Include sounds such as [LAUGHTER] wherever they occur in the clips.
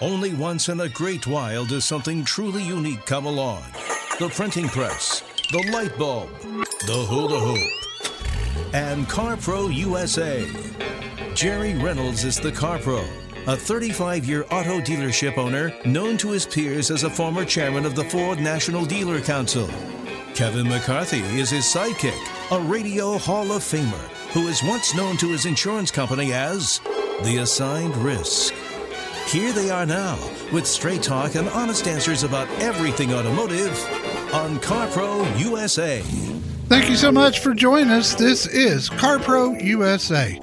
Only once in a great while does something truly unique come along. The printing press, the light bulb, the hula hoop, and CarPro USA. Jerry Reynolds is the CarPro, a 35 year auto dealership owner known to his peers as a former chairman of the Ford National Dealer Council. Kevin McCarthy is his sidekick, a radio Hall of Famer who is once known to his insurance company as the assigned risk. Here they are now with straight talk and honest answers about everything automotive on CarPro USA. Thank you so much for joining us. This is CarPro USA.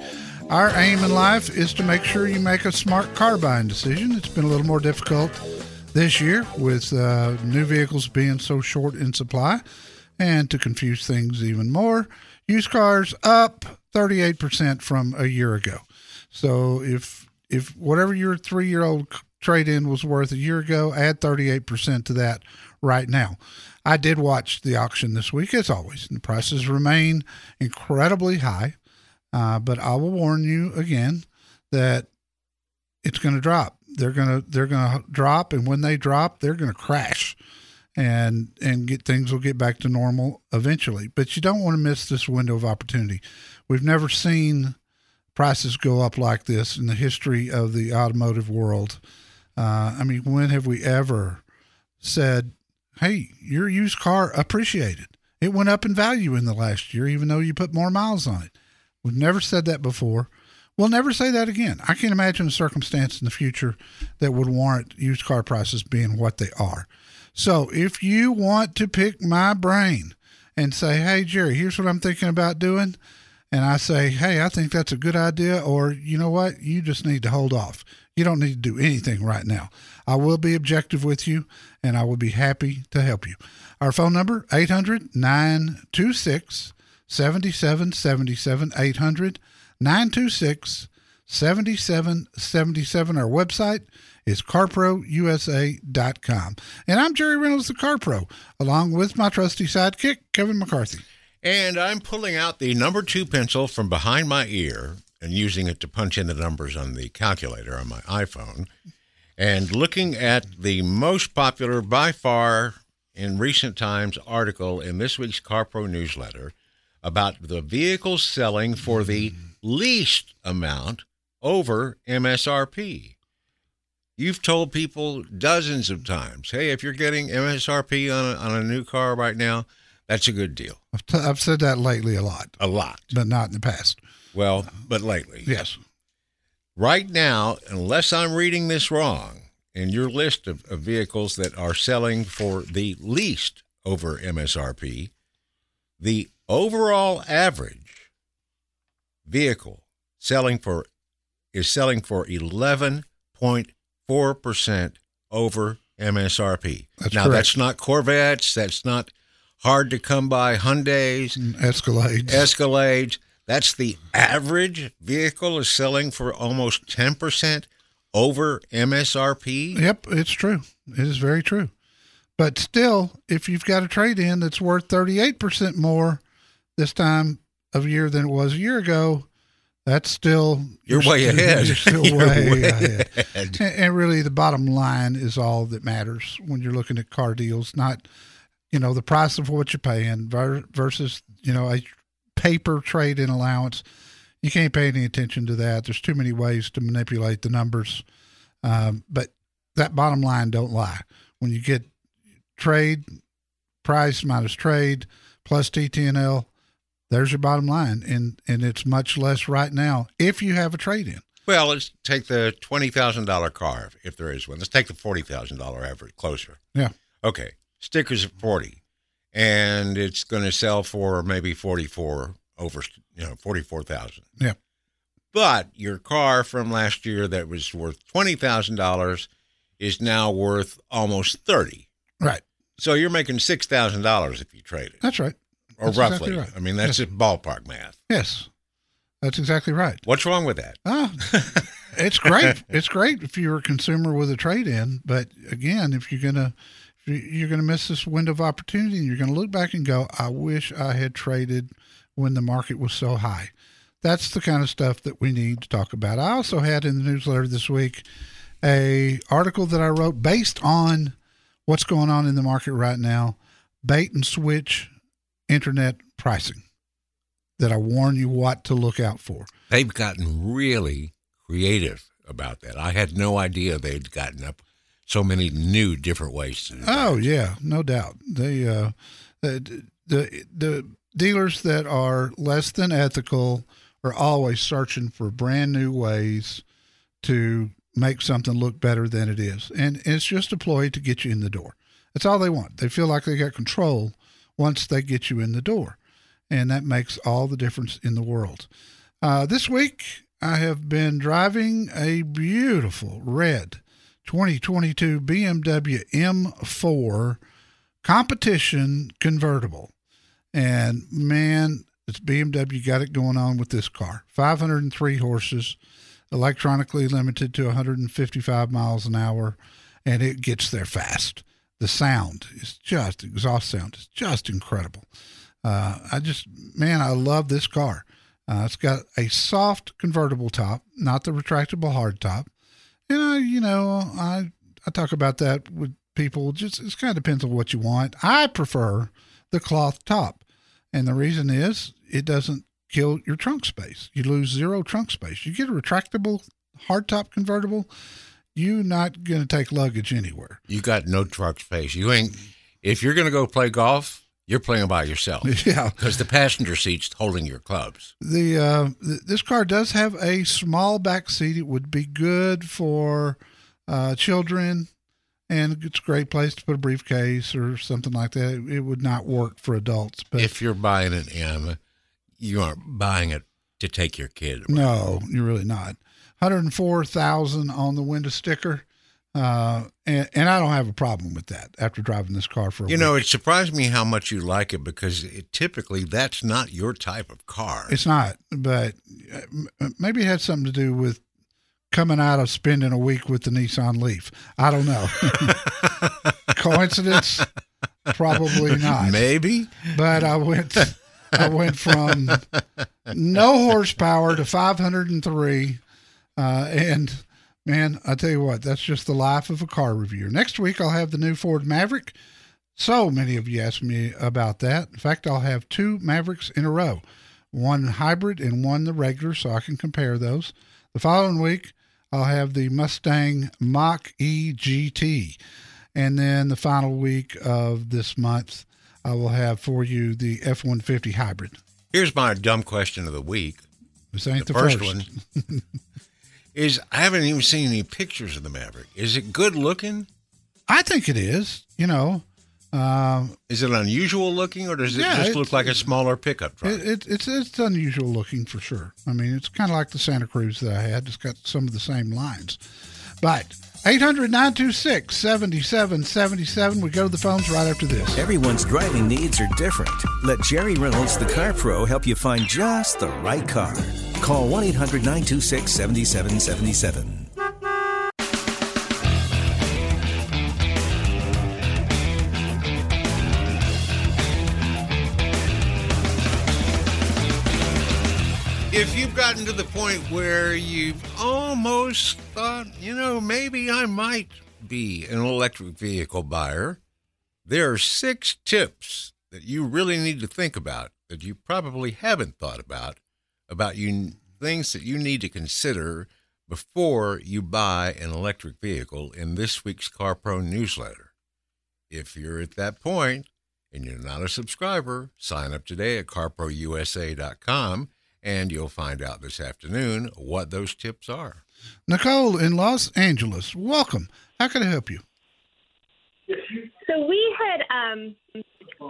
Our aim in life is to make sure you make a smart car buying decision. It's been a little more difficult this year with uh, new vehicles being so short in supply. And to confuse things even more, used cars up 38% from a year ago. So if if whatever your three year old trade in was worth a year ago, add 38% to that right now. I did watch the auction this week, as always, and the prices remain incredibly high. Uh, but I will warn you again that it's going to drop. They're going to they're going to drop, and when they drop, they're going to crash, and and get things will get back to normal eventually. But you don't want to miss this window of opportunity. We've never seen prices go up like this in the history of the automotive world. Uh, I mean, when have we ever said, "Hey, your used car appreciated"? It went up in value in the last year, even though you put more miles on it. We've never said that before. We'll never say that again. I can't imagine a circumstance in the future that would warrant used car prices being what they are. So if you want to pick my brain and say, hey, Jerry, here's what I'm thinking about doing, and I say, hey, I think that's a good idea, or you know what, you just need to hold off. You don't need to do anything right now. I will be objective with you, and I will be happy to help you. Our phone number, 800 926 7777 800 926 7777. Our website is carprousa.com. And I'm Jerry Reynolds, the Car Pro, along with my trusty sidekick, Kevin McCarthy. And I'm pulling out the number two pencil from behind my ear and using it to punch in the numbers on the calculator on my iPhone and looking at the most popular by far in recent times article in this week's CarPro newsletter about the vehicles selling for the least amount over MSRP. You've told people dozens of times, hey, if you're getting MSRP on a, on a new car right now, that's a good deal. I've, t- I've said that lately a lot, A lot. but not in the past. Well, but lately. Yes. Right now, unless I'm reading this wrong, in your list of, of vehicles that are selling for the least over MSRP, the overall average vehicle selling for is selling for 11.4% over MSRP. That's now correct. that's not Corvettes, that's not hard to come by Hyundais, Escalades. Escalades. That's the average vehicle is selling for almost 10% over MSRP. Yep, it's true. It is very true. But still, if you've got a trade in that's worth 38% more this time of year than it was a year ago, that's still You're way still- [LAUGHS] ahead. You're still You're way, way ahead. ahead. And, and really, the bottom line is all that matters when you're looking at car deals, not you know the price of what you're paying versus you know a paper trade in allowance. You can't pay any attention to that. There's too many ways to manipulate the numbers. Um, but that bottom line don't lie. When you get trade price minus trade plus TT&L, there's your bottom line, and and it's much less right now if you have a trade in. Well, let's take the twenty thousand dollar car if there is one. Let's take the forty thousand dollar average closer. Yeah. Okay, stickers at forty, and it's going to sell for maybe forty four over, you know, forty four thousand. Yeah. But your car from last year that was worth twenty thousand dollars is now worth almost thirty. Right. So you're making six thousand dollars if you trade it, That's right. or That's roughly. exactly right. I mean, that's Yes. ballpark math. Yes. That's exactly right. What's wrong with that? Ah, [LAUGHS] it's great. it's great if you're a consumer with a trade in, but again, if you're gonna if you- you're gonna miss this window of opportunity, and you're gonna look back and go, "I wish I had traded when the market was so high." That's the kind of stuff that we need to talk about. I also had in the newsletter this week a article that I wrote based on what's going on in the market right now, bait and switch internet pricing. That I warn you what to look out for. They've gotten really creative about that. I had no idea they'd gotten up so many new different ways. Oh yeah, no doubt. Uh, the, the the dealers that are less than ethical are always searching for brand new ways to make something look better than it is, and it's just a ploy to get you in the door. That's all they want. They feel like they got control once they get you in the door, and that makes all the difference in the world. Uh, this week, I have been driving a beautiful red 2022 BMW M4 competition convertible. And man, it's BMW got it going on with this car. 503 horses, electronically limited to 155 miles an hour, and it gets there fast. The sound is just exhaust sound is just incredible. Uh, I just man, I love this car. Uh, it's got a soft convertible top, not the retractable hard top. And I, you know, I I talk about that with people. Just it kind of depends on what you want. I prefer the cloth top, and the reason is it doesn't kill your trunk space. You lose zero trunk space. You get a retractable hardtop convertible, you're not going to take luggage anywhere. You got no trunk space. You ain't. If you're going to go play golf, you're playing by yourself [LAUGHS] Yeah. because the passenger seat's holding your clubs. The uh, th- this car does have a small back seat. It would be good for uh, children, and it's a great place to put a briefcase or something like that. It would not work for adults, but if you're buying an M, you aren't buying it to take your kid. around. no, you're really not. Hundred and four thousand on the window sticker, uh, and and I don't have a problem with that after driving this car for a You week. know, it surprised me how much you like it because it, typically that's not your type of car. It's not, but uh, maybe it had something to do with coming out of spending a week with the Nissan Leaf. I don't know. [LAUGHS] Coincidence? Probably [LAUGHS] not. Maybe. But I went, I went from no horsepower to 503, uh, and man, I tell you what, that's just the life of a car reviewer. Next week I'll have the new Ford Maverick. So many of you asked me about that. In fact, I'll have two Mavericks in a row one hybrid and one the regular, so I can compare those. The following week, I'll have the Mustang Mach E GT. And then the final week of this month, I will have for you the F 150 hybrid. Here's my dumb question of the week. This ain't The, the, first, one [LAUGHS] is I haven't even seen any pictures of the Maverick. Is it good looking? I think it is. You know, um, Is it unusual looking, or does it Yeah, just look like a smaller pickup truck? it, it, it's it's unusual looking for sure. I mean, it's kind of like the Santa Cruz that I had. It's got some of the same lines. But 800 926 7777. We go to the phones right after this. Everyone's driving needs are different. Let Jerry Reynolds, the car pro, help you find just the right car. Call 1 800 926 7777. if you've gotten to the point where you've almost thought, you know, maybe I might be an electric vehicle buyer, there are six tips that you really need to think about that you probably haven't thought about about you things that you need to consider before you buy an electric vehicle in this week's CarPro newsletter. If you're at that point and you're not a subscriber, sign up today at carprousa.com and you'll find out this afternoon what those tips are. Nicole in Los Angeles, welcome. How can I help you? So we had um,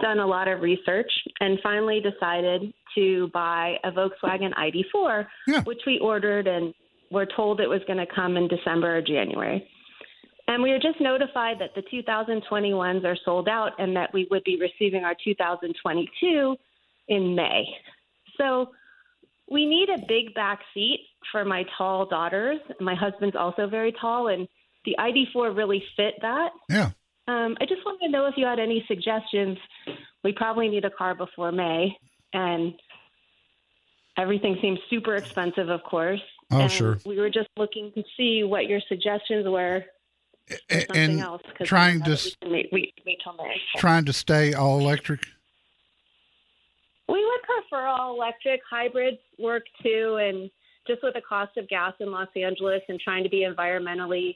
done a lot of research and finally decided to buy a Volkswagen ID4, Yeah. which we ordered and were told it was going to come in December or January. And we were just notified that the 2021s are sold out and that we would be receiving our 2022 in May. So we need a big back seat for my tall daughters. My husband's also very tall, and the ID4 really fit that. Yeah. Um, I just wanted to know if you had any suggestions. We probably need a car before May, and everything seems super expensive, of course. Oh, and sure. We were just looking to see what your suggestions were something and else. trying to know s- we wait, wait, wait till May. trying to stay all electric. We would prefer all electric. Hybrids work too, and just with the cost of gas in Los Angeles and trying to be environmentally,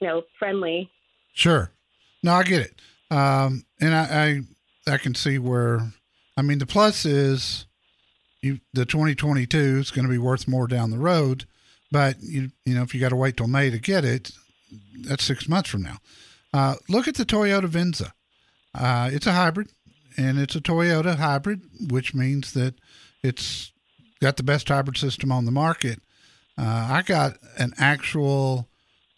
you know, friendly. Sure. No, I get it. Um, and I, I, I can see where, I mean, the plus is you, the 2022 is going to be worth more down the road, but you, you know, if you got to wait till May to get it, that's six months from now. Uh, look at the Toyota Venza. Uh, it's a hybrid and it's a Toyota hybrid, which means that it's got the best hybrid system on the market. Uh, I got an actual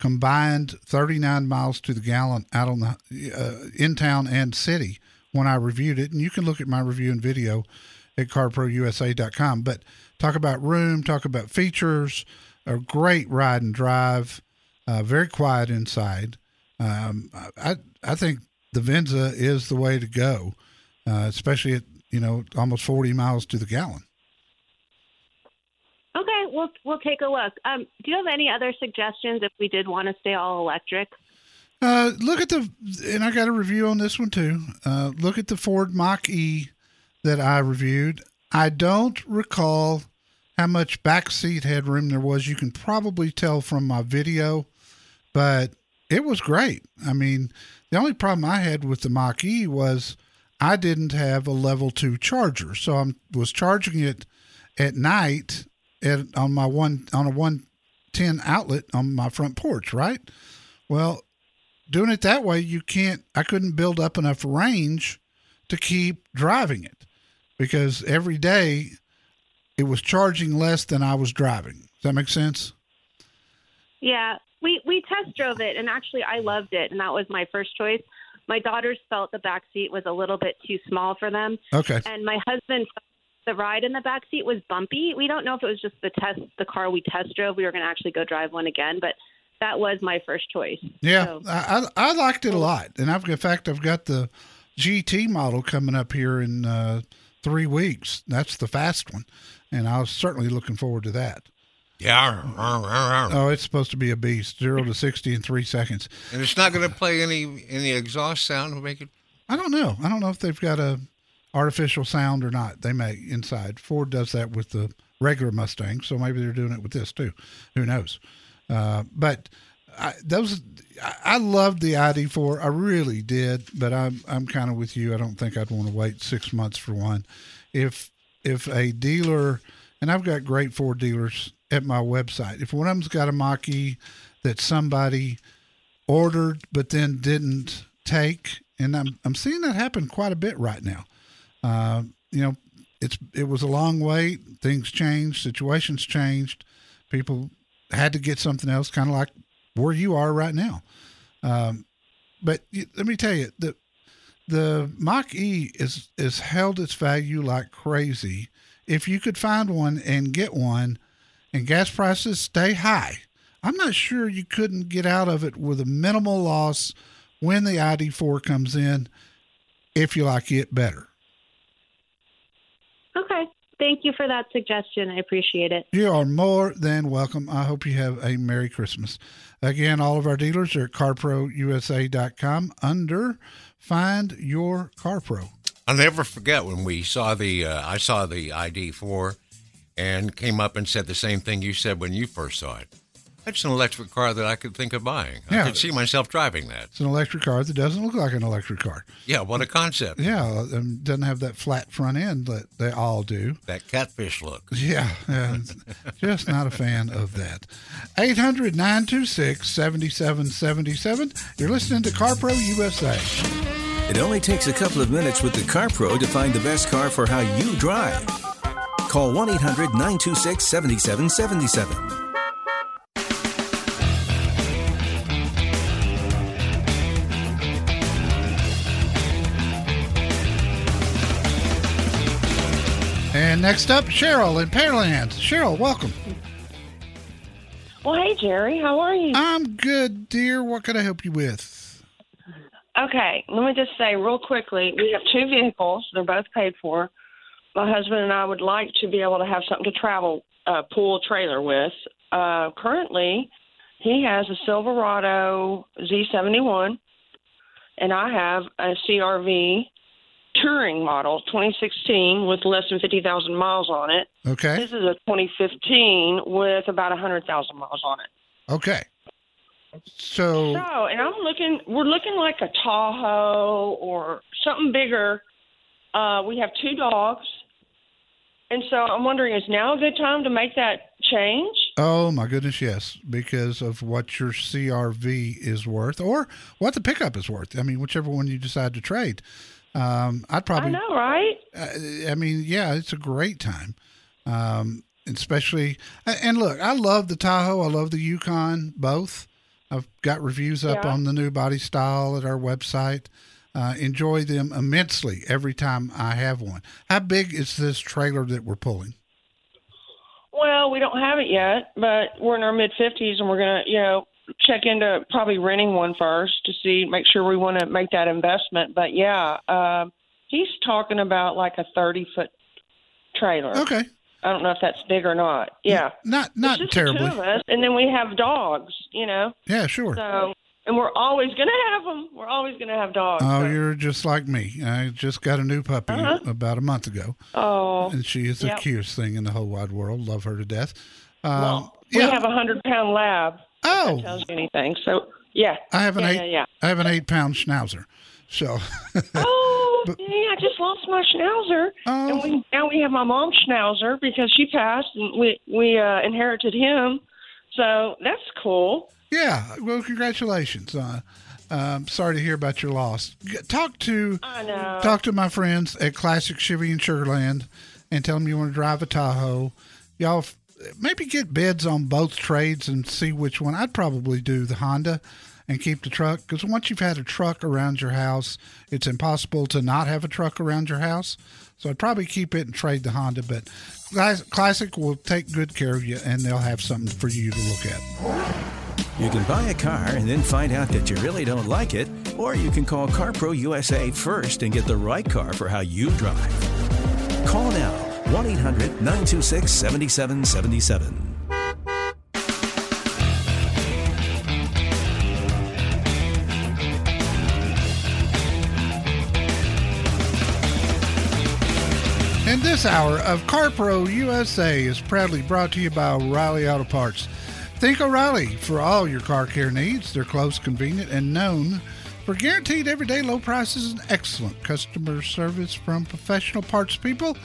combined 39 miles to the gallon out on the uh, in town and city when I reviewed it. And you can look at my review and video at carprousa.com. But talk about room, talk about features, a great ride and drive, uh, very quiet inside. Um, I I think the Venza is the way to go, uh, especially at you know almost 40 miles to the gallon. We'll we'll take a look. Um, do you have any other suggestions if we did want to stay all electric? Uh, look at the, and I got a review on this one too. Uh, look at the Ford Mach E that I reviewed. I don't recall how much backseat headroom there was. You can probably tell from my video, but it was great. I mean, the only problem I had with the Mach E was I didn't have a level two charger, so I was charging it at night at on my one on a one ten outlet on my front porch. Right. Well, doing it that way, you can't. I couldn't build up enough range to keep driving it because every day it was charging less than I was driving. Does that make sense? Yeah, we we test drove it, and actually I loved it, and that was my first choice. My daughters felt the back seat was a little bit too small for them, Okay. and my husband felt the ride in the back seat was bumpy. We don't know if it was just the test the car we test drove. We were going to actually go drive one again, but that was my first choice. Yeah, So- I, I I liked it a lot, and I've in fact I've got the GT model coming up here in uh, three weeks. That's the fast one, and I was certainly looking forward to that. Yeah. Oh, it's supposed to be a beast, zero to sixty in three seconds. And it's not going to play any any exhaust sound to make it. I don't know. I don't know if they've got a artificial sound or not. They may inside. Ford does that with the regular Mustang, so maybe they're doing it with this too. Who knows? Uh, but I, those, I, I loved the ID4. I really did. But I'm I'm kind of with you. I don't think I'd want to wait six months for one. If if a dealer, and I've got great Ford dealers at my website. If one of them's got a Mach-E that somebody ordered but then didn't take, and I'm I'm seeing that happen quite a bit right now. Uh, you know, it's it was a long wait. Things changed, situations changed. People had to get something else, kind of like where you are right now. Um, but let me tell you, the the Mach E is is held its value like crazy. If you could find one and get one, and gas prices stay high, I'm not sure you couldn't get out of it with a minimal loss when the ID4 comes in, if you like it better. Okay. Thank you for that suggestion. I appreciate it. You are more than welcome. I hope you have a Merry Christmas. Again, all of our dealers are at carprousa.com under Find Your Car Pro. I'll never forget when we saw the uh, I saw the ID4 and came up and said the same thing you said when you first saw it. That's an electric car that I could think of buying. Yeah. I could see myself driving that. It's an electric car that doesn't look like an electric car. Yeah, what a concept. Yeah, um, doesn't have that flat front end that they all do. That catfish look. Yeah, yeah just not a fan of that. 800 926 7777. You're listening to CarPro USA. It only takes a couple of minutes with the CarPro to find the best car for how you drive. Call 1 800 926 7777. And next up, Cheryl in Pearland. Cheryl, welcome. Well, hey, Jerry, how are you? I'm good, dear. What can I help you with? Okay, let me just say real quickly we have two vehicles, they're both paid for. My husband and I would like to be able to have something to travel, uh, pool trailer with. Uh, currently, he has a Silverado Z71, and I have a CRV touring model 2016 with less than 50,000 miles on it. Okay. This is a 2015 with about 100,000 miles on it. Okay. So, So, and I'm looking, we're looking like a Tahoe or something bigger. Uh, we have two dogs. And so I'm wondering, is now a good time to make that change? oh my goodness, yes, because of what your CRV is worth or what the pickup is worth. I mean, whichever one you decide to trade. Um, I'd probably I know, right? uh, I mean, yeah, it's a great time. Um, especially, and look, I love the Tahoe. I love the Yukon, both. I've got reviews up Yeah. on the new body style at our website. Uh, enjoy them immensely every time I have one. How big is this trailer that we're pulling? Well, we don't have it yet, but we're in our mid 50s and we're going to, you know, check into probably renting one first to see, make sure we want to make that investment. But yeah, um, he's talking about like a 30 foot trailer. Okay, I don't know if that's big or not. Yeah. not not just the terribly. two of us, and then we have dogs, you know. Yeah, sure. So, and we're always going to have them. We're always going to have dogs. Oh, so- you're just like me. I just got a new puppy Uh-huh. about a month ago, Oh, and she is the Yep. cutest thing in the whole wide world. Love her to death. Um, well, we have a hundred pound lab. Oh. that tells you anything. So, yeah. I have an yeah, eight. Yeah, yeah. I have an eight pound schnauzer. So [LAUGHS] Oh, yeah, I just lost my schnauzer, Oh. and we now we have my mom's schnauzer because she passed, and we we uh, inherited him. So that's cool. yeah, well, congratulations. Uh, um, sorry to hear about your loss. Talk to I know. talk to my friends at Classic Chevy in Sugar Land, and tell them you want to drive a Tahoe. Y'all maybe get bids on both trades and see which one. I'd probably do the Honda. And keep the truck because once you've had a truck around your house, it's impossible to not have a truck around your house. So I'd probably keep it and trade the Honda. But Class- Classic will take good care of you, and they'll have something for you to look at. You can buy a car and then find out that you really don't like it, or you can call CarPro USA first and get the right car for how you drive. Call now 1 800 926 7777. And this hour of CarPro USA is proudly brought to you by O'Reilly Auto Parts. Think O'Reilly for all your car care needs. They're close, convenient, and known for guaranteed everyday low prices and excellent customer service from professional parts people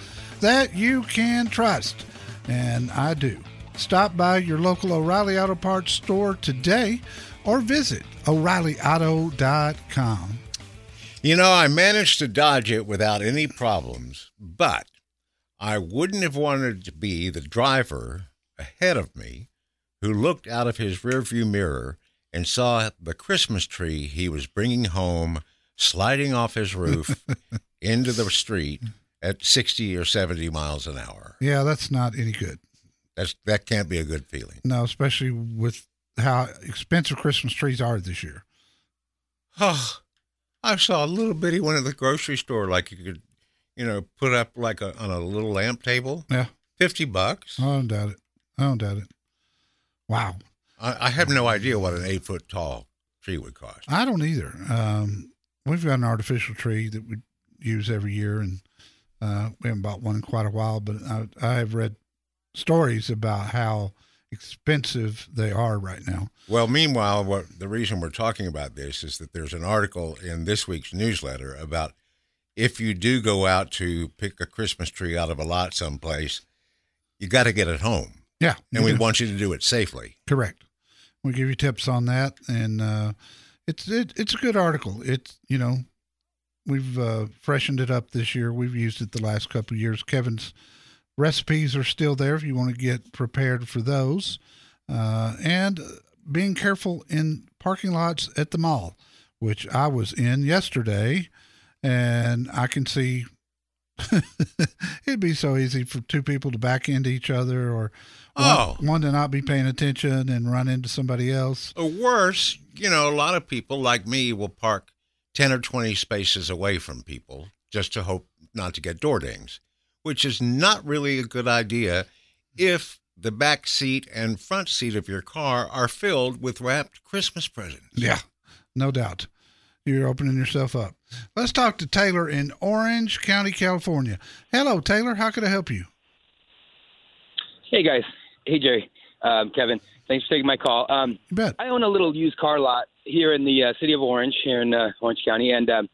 that you can trust. And I do. Stop by your local O'Reilly Auto Parts store today or visit O'ReillyAuto.com. You know, I managed to dodge it without any problems, but I wouldn't have wanted to be the driver ahead of me who looked out of his rearview mirror and saw the Christmas tree he was bringing home sliding off his roof [LAUGHS] into the street at 60 or 70 miles an hour. Yeah, that's not any good. That's that can't be a good feeling. No, especially with how expensive Christmas trees are this year. Oh, I saw a little bitty one at the grocery store, like you could, you know, put up like a, on a little lamp table. Yeah, Fifty bucks. I don't doubt it. I don't doubt it. Wow, I, I have no idea what an eight foot tall tree would cost. I don't either. Um, we've got an artificial tree that we use every year, and uh, we haven't bought one in quite a while. But I, I have read stories about how expensive they are right now. Well, meanwhile, what the reason we're talking about this is that there's an article in this week's newsletter about if you do go out to pick a Christmas tree out of a lot someplace, you got to get it home. Yeah, and we want you to do it safely. Correct. We give you tips on that, and uh, it's it, it's a good article. It's you know we've uh, freshened it up this year. We've used it the last couple of years. Kevin's recipes are still there if you want to get prepared for those, uh, and being careful in parking lots at the mall, which I was in yesterday, and I can see. [LAUGHS] It'd be so easy for two people to back into each other or Oh. one, one to not be paying attention and run into somebody else. Or worse, you know, a lot of people like me will park 10 or 20 spaces away from people just to hope not to get door dings, which is not really a good idea if the back seat and front seat of your car are filled with wrapped Christmas presents. Yeah, no doubt. You're opening yourself up. Let's talk to Taylor in Orange County, California. Hello, Taylor. How can I help you? Hey guys. Hey Jerry. Um, Kevin. Thanks for taking my call. Um, You bet. I own a little used car lot here in the uh, city of Orange, here in uh, Orange County, and um,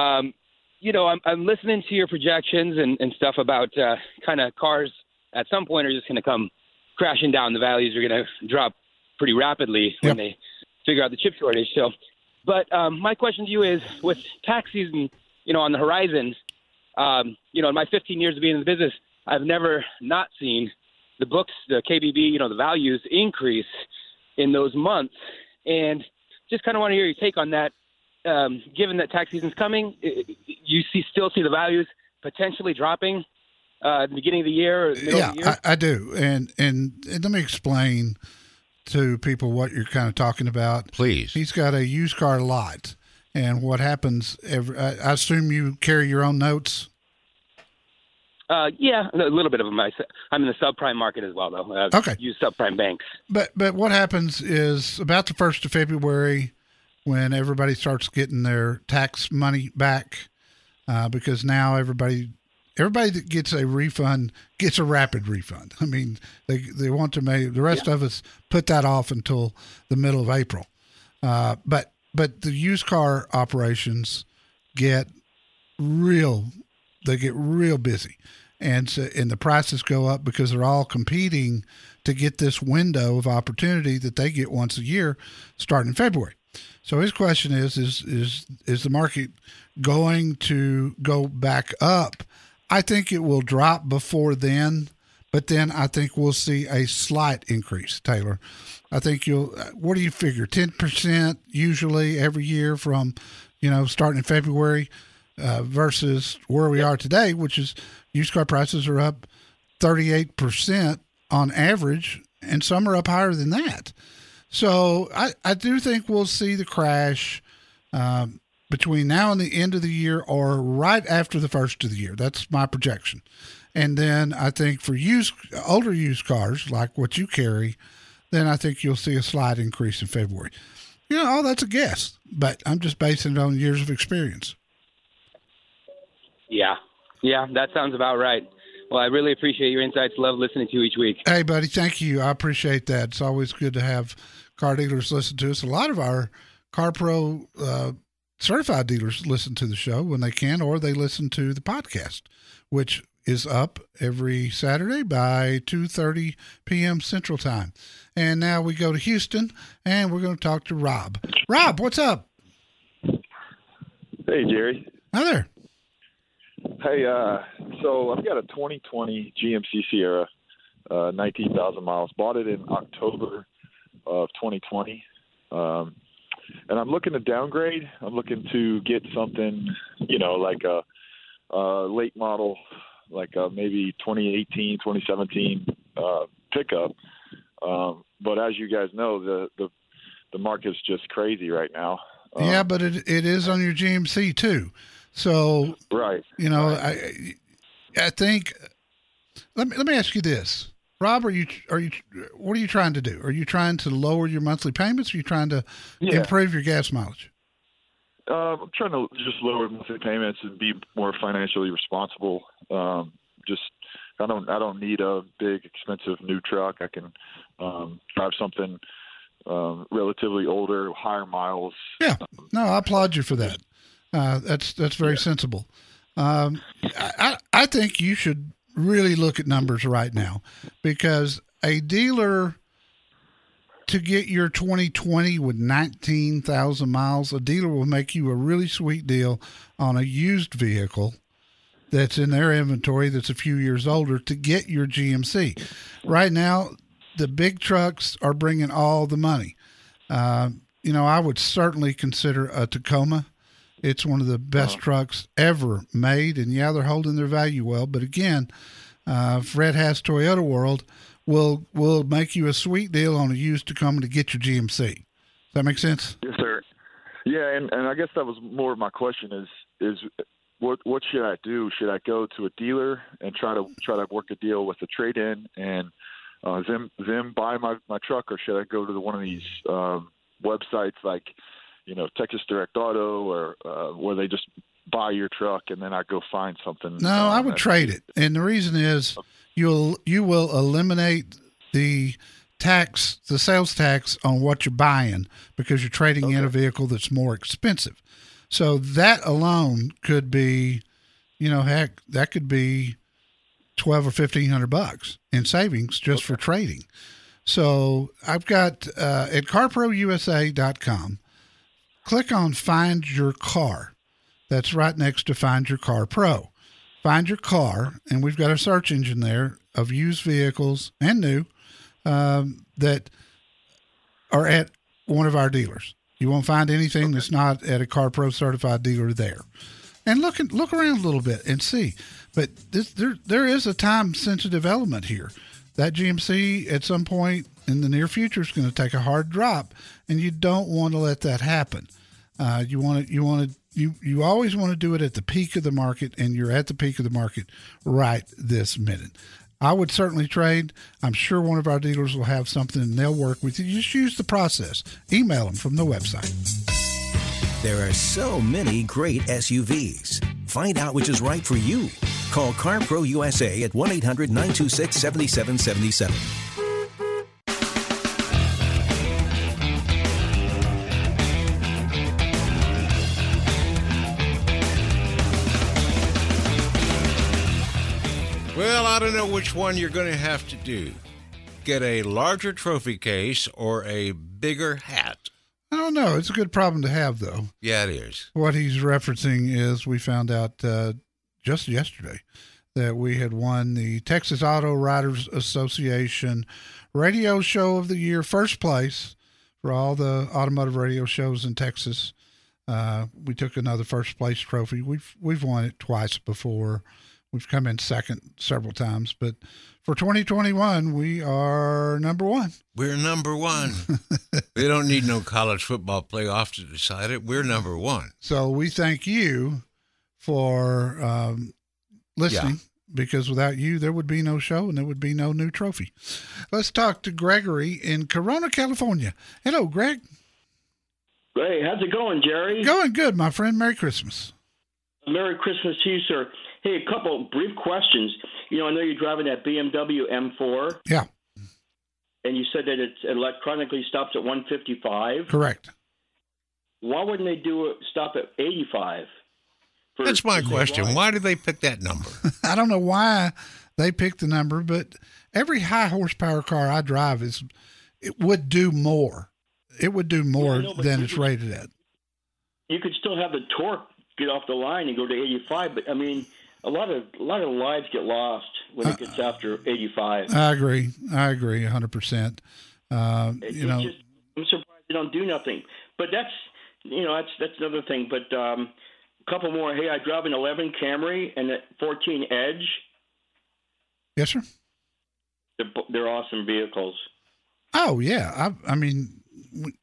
um, you know, I'm, I'm listening to your projections and, and stuff about uh, kind of cars at some point are just going to come crashing down. The values are going to drop pretty rapidly when they figure out the chip shortage. So, but um, my question to you is, with tax season, you know, on the horizon, um, you know, in my 15 years of being in the business, I've never not seen the books, the KBB, you know, the values increase in those months. And just kind of want to hear your take on that. Um, given that tax season's coming, i- i- you see still see the values potentially dropping uh, at the beginning of the year or the middle yeah, of the year. I, I do. And, and and let me explain to people what you're kind of talking about. Please. He's got a used car lot, and what happens? Every, I, I assume you carry your own notes. Uh, yeah, a little bit of them. I, I'm in the subprime market as well, though. Okay. Use subprime banks. But but what happens is about the first of February, when everybody starts getting their tax money back, uh, because now everybody everybody that gets a refund gets a rapid refund. I mean, they they want to make the rest of us put that off until the middle of April. Uh, but but the used car operations get real they get real busy and so, and the prices go up because they're all competing to get this window of opportunity that they get once a year starting in February. So his question is is is is the market going to go back up? I think it will drop before then, but then I think we'll see a slight increase, Taylor. I think you'll what do you figure? 10% usually every year from, you know, starting in February uh, versus where we are today, which is used car prices are up 38% on average, and some are up higher than that. So I, I do think we'll see the crash um, between now and the end of the year or right after the first of the year. That's my projection. And then I think for used older used cars like what you carry, then I think you'll see a slight increase in February. You know, all that's a guess, but I'm just basing it on years of experience. Yeah. Yeah, that sounds about right. Well, I really appreciate your insights. Love listening to you each week. Hey, buddy, thank you. I appreciate that. It's always good to have car dealers listen to us. A lot of our Car Pro uh, certified dealers listen to the show when they can, or they listen to the podcast, which is up every Saturday by 2:30 p.m. Central Time. And now we go to Houston, and we're going to talk to Rob. Rob, what's up? Hey, Jerry. Hi there. Hey, uh, so I've got a 2020 GMC Sierra, uh, 19,000 miles. Bought it in October of 2020. Um, and I'm looking to downgrade. I'm looking to get something, you know, like a, a late model, like a maybe 2018, 2017 uh, pickup. Um, but as you guys know, the, the, the market's just crazy right now. Um, yeah, but it it is on your GMC too. So Right. You know, I I think let me let me ask you this. Rob, are you are you what are you trying to do? Are you trying to lower your monthly payments? Or are you trying to Yeah. improve your gas mileage? Uh, I'm trying to just lower monthly payments and be more financially responsible. Um, just I don't I don't need a big expensive new truck. I can um, drive something um, relatively older, higher miles. Yeah, no, I applaud you for that. Uh, that's that's very yeah. sensible. Um, I I think you should really look at numbers right now because a dealer to get your 2020 with 19,000 miles, a dealer will make you a really sweet deal on a used vehicle that's in their inventory that's a few years older to get your GMC. Right now, the big trucks are bringing all the money. Uh, you know, I would certainly consider a Tacoma. It's one of the best trucks ever made, and yeah, they're holding their value well. But again, uh, Fred Haas Toyota World will will make you a sweet deal on a used Tacoma to get your GMC. Does that make sense? Yes, sir. Yeah, and, and I guess that was more of my question is is what what should I do? Should I go to a dealer and try to try to work a deal with a trade in and uh, them them buy my my truck, or should I go to the, one of these um, websites like you know Texas Direct Auto or uh, where they just buy your truck and then I go find something? No, I would trade it, and the reason is you'll you will eliminate the tax, the sales tax on what you're buying because you're trading okay. in a vehicle that's more expensive. So that alone could be, you know, heck, that could be twelve or fifteen hundred bucks in savings just okay. for trading. So I've got uh, at CarProUSA.com. Click on Find Your Car. That's right next to Find Your Car Pro. Find your car, and we've got a search engine there of used vehicles and new um, that are at one of our dealers. You won't find anything okay. that's not at a Car Pro certified dealer there. And look look around a little bit and see. But this, there there is a time sensitive element here. That GMC at some point in the near future is going to take a hard drop, and you don't want to let that happen. Uh, you want to you want to you you always want to do it at the peak of the market, and you're at the peak of the market right this minute. I would certainly trade. I'm sure one of our dealers will have something and they'll work with you. Just use the process. Email them from the website. There are so many great SUVs. Find out which is right for you. Call CarPro USA at 1 800 926 7777. I don't know which one you're going to have to do. Get a larger trophy case or a bigger hat. I don't know. It's a good problem to have, though. Yeah, it is. What he's referencing is we found out uh, just yesterday that we had won the Texas Auto Writers Association Radio Show of the Year, first place for all the automotive radio shows in Texas. Uh, we took another first place trophy. We've we've won it twice before. We've come in second several times, but for 2021, we are number one. We're number one. [LAUGHS] we don't need no college football playoff to decide it. We're number one. So we thank you for um, listening. Yeah. Because without you, there would be no show and there would be no new trophy. Let's talk to Gregory in Corona, California. Hello, Greg. Hey, how's it going, Jerry? Going good, my friend. Merry Christmas. Merry Christmas to you, sir. Hey, a couple brief questions. You know, I know you're driving that BMW M4. Yeah. And you said that it electronically stops at 155. Correct. Why wouldn't they do it stop at 85? That's my question. Why did they pick that number? [LAUGHS] I don't know why they picked the number, but every high horsepower car I drive is it would do more. It would do more yeah, know, than it's could, rated at. You could still have the torque get off the line and go to 85, but I mean, a lot of a lot of lives get lost when it gets uh, after 85. I agree. I agree 100. percent uh, You know, just, I'm surprised they don't do nothing. But that's you know that's that's another thing. But um, a couple more. Hey, I drive an 11 Camry and a 14 Edge. Yes, sir. They're, they're awesome vehicles. Oh yeah, I, I mean,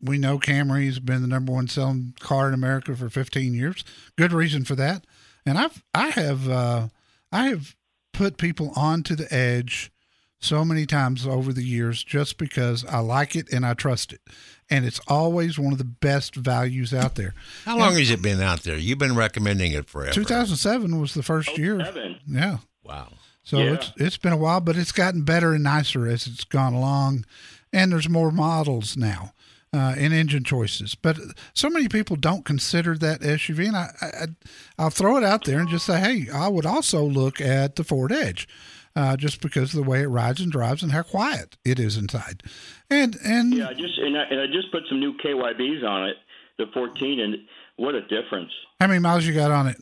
we know Camry's been the number one selling car in America for 15 years. Good reason for that. And I've I have uh, I have put people onto the edge so many times over the years just because I like it and I trust it. And it's always one of the best values out there. How long and, has it been out there? You've been recommending it forever. 2007 was the first year. Seven. Yeah. Wow. So Yeah. it's it's been a while, but it's gotten better and nicer as it's gone along, and there's more models now. Uh, in engine choices, but so many people don't consider that SUV, and I, I I'll throw it out there and just say, hey, I would also look at the Ford Edge, uh, just because of the way it rides and drives and how quiet it is inside, and and Yeah, I just and I, and I just put some new KYBs on it, the 14, and what a difference. how many miles you got on it?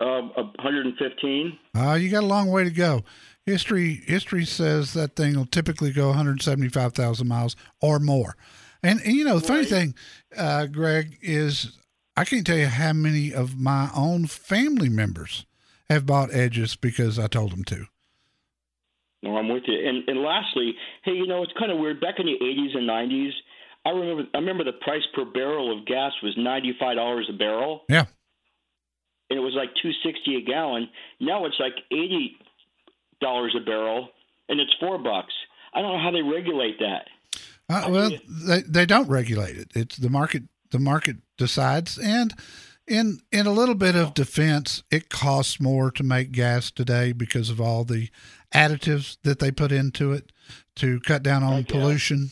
Um, 115. Uh, you got a long way to go. History history says that thing will typically go 175,000 miles or more. And, and you know, the funny thing, uh, Greg, is I can't tell you how many of my own family members have bought Edges because I told them to. No, I'm with you. And and lastly, hey, you know it's kind of weird. Back in the 80s and 90s, I remember I remember the price per barrel of gas was 95 dollars a barrel. Yeah. And it was like 260 a gallon. Now it's like 80 dollars a barrel, and it's four bucks. I don't know how they regulate that. Uh, well, they they don't regulate it. It's the market. The market decides, and in in a little bit of defense, it costs more to make gas today because of all the additives that they put into it to cut down on pollution.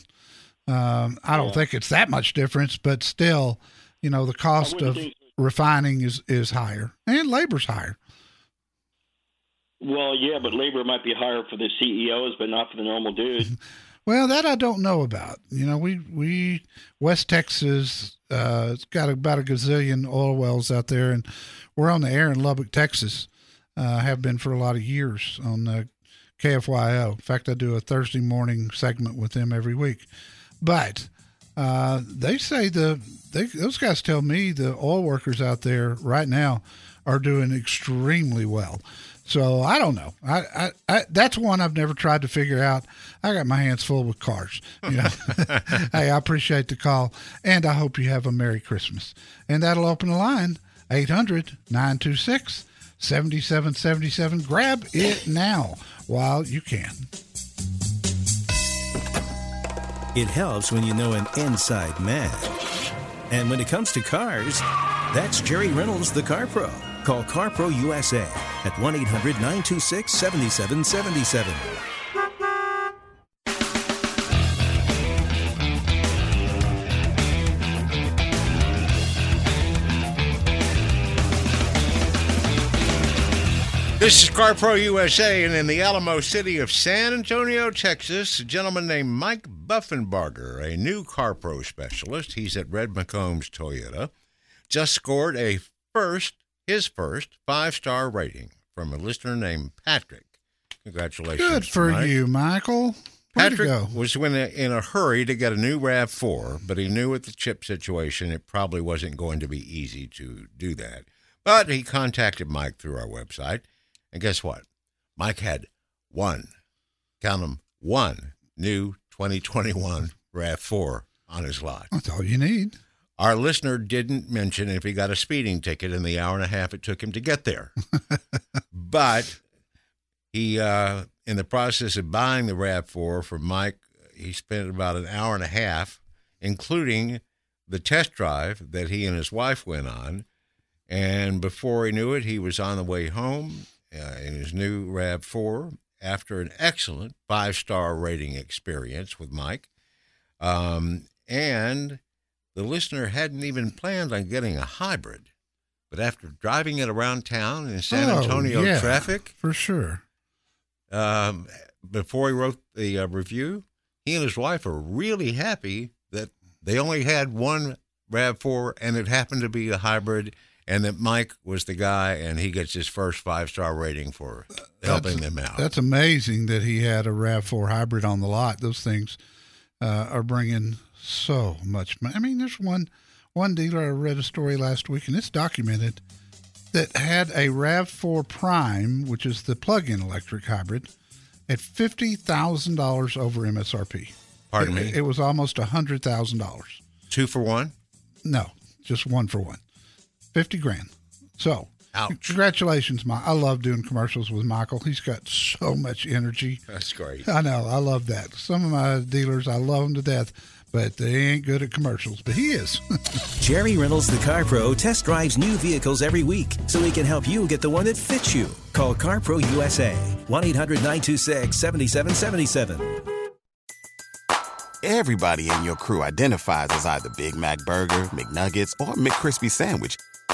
Um, I don't think it's that much difference, but still, you know, the cost of think refining is is higher and labor's higher. Well, yeah, but labor might be higher for the CEOs, but not for the normal dude. [LAUGHS] Well, that I don't know about. You know, we we West Texas, uh, it's got about a gazillion oil wells out there, and we're on the air in Lubbock, Texas. Uh, have been for a lot of years on uh, KFYO. In fact, I do a Thursday morning segment with them every week. But uh, they say the they, those guys tell me the oil workers out there right now are doing extremely well. So I don't know. I, I, I that's one I've never tried to figure out. I got my hands full with cars. You know. [LAUGHS] hey, I appreciate the call, and I hope you have a Merry Christmas. And that'll open the line 800-926-7777. Grab it now while you can. It helps when you know an inside man. And when it comes to cars, that's Jerry Reynolds, the Car Pro. Call Car Pro USA at 1 800 926 7777. This is CarPro USA, and in the Alamo city of San Antonio, Texas, a gentleman named Mike Buffenbarger, a new CarPro specialist, he's at Red McCombs Toyota, just scored a first, his first five-star rating from a listener named Patrick. Congratulations, Good for Mike. you, Michael. Way Patrick was in a, in a hurry to get a new RAV4, but he knew with the chip situation it probably wasn't going to be easy to do that. But he contacted Mike through our website, and guess what? Mike had one, count them, one new 2021 RAV4 on his lot. That's all you need. Our listener didn't mention if he got a speeding ticket in the hour and a half it took him to get there. [LAUGHS] but he, uh, in the process of buying the RAV4 from Mike, he spent about an hour and a half, including the test drive that he and his wife went on. And before he knew it, he was on the way home uh, in his new RAV4 after an excellent five star rating experience with Mike. Um, and the listener hadn't even planned on getting a hybrid. But after driving it around town in San Oh, Antonio yeah, traffic, For sure. um, before he wrote the uh, review, he and his wife are really happy that they only had one RAV4 and it happened to be a hybrid, and that Mike was the guy and he gets his first five star rating for helping That's- them out. That's amazing that he had a RAV4 hybrid on the lot. Those things uh, are bringing so much money. I mean, there's one one dealer I read a story last week, and it's documented that had a RAV4 Prime, which is the plug-in electric hybrid, at fifty thousand dollars over MSRP. Pardon It- me? It was almost a hundred thousand dollars. Two for one? No, just one for one. Fifty grand. So, Ouch. congratulations, Mike. I love doing commercials with Michael. He's got so much energy. That's great. I know. I love that. Some of my dealers, I love them to death, but they ain't good at commercials. But he is. [LAUGHS] Jerry Reynolds, the Car Pro, test drives new vehicles every week so he can help you get the one that fits you. Call CarPro USA 1 800 926 7777. Everybody in your crew identifies as either Big Mac Burger, McNuggets, or McCrispy Sandwich.